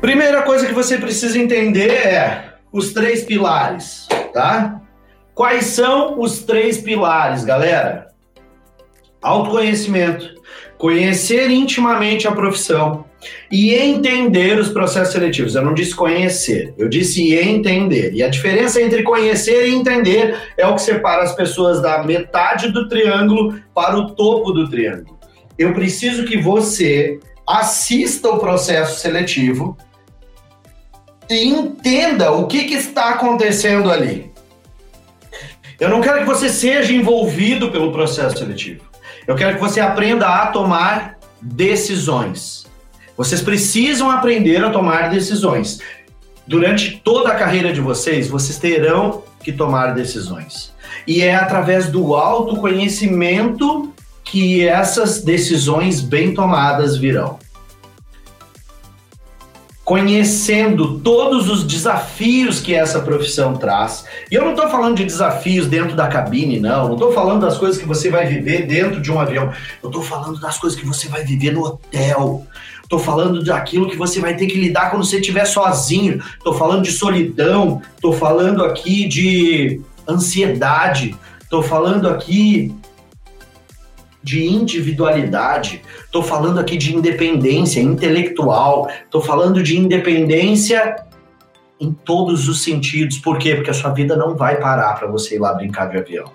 Primeira coisa que você precisa entender é os três pilares, tá? Quais são os três pilares, galera? Autoconhecimento, conhecer intimamente a profissão e entender os processos seletivos. Eu não disse conhecer, eu disse entender. E a diferença entre conhecer e entender é o que separa as pessoas da metade do triângulo para o topo do triângulo. Eu preciso que você assista o processo seletivo e entenda o que, que está acontecendo ali. Eu não quero que você seja envolvido pelo processo seletivo. Eu quero que você aprenda a tomar decisões. Vocês precisam aprender a tomar decisões. Durante toda a carreira de vocês, vocês terão que tomar decisões. E é através do autoconhecimento que essas decisões bem tomadas virão conhecendo todos os desafios que essa profissão traz. E eu não estou falando de desafios dentro da cabine, não. Não estou falando das coisas que você vai viver dentro de um avião. Eu estou falando das coisas que você vai viver no hotel. Estou falando daquilo que você vai ter que lidar quando você estiver sozinho. Estou falando de solidão. Estou falando aqui de ansiedade. Estou falando aqui de individualidade, estou falando aqui de independência intelectual, estou falando de independência em todos os sentidos. Por quê? Porque a sua vida não vai parar para você ir lá brincar de avião.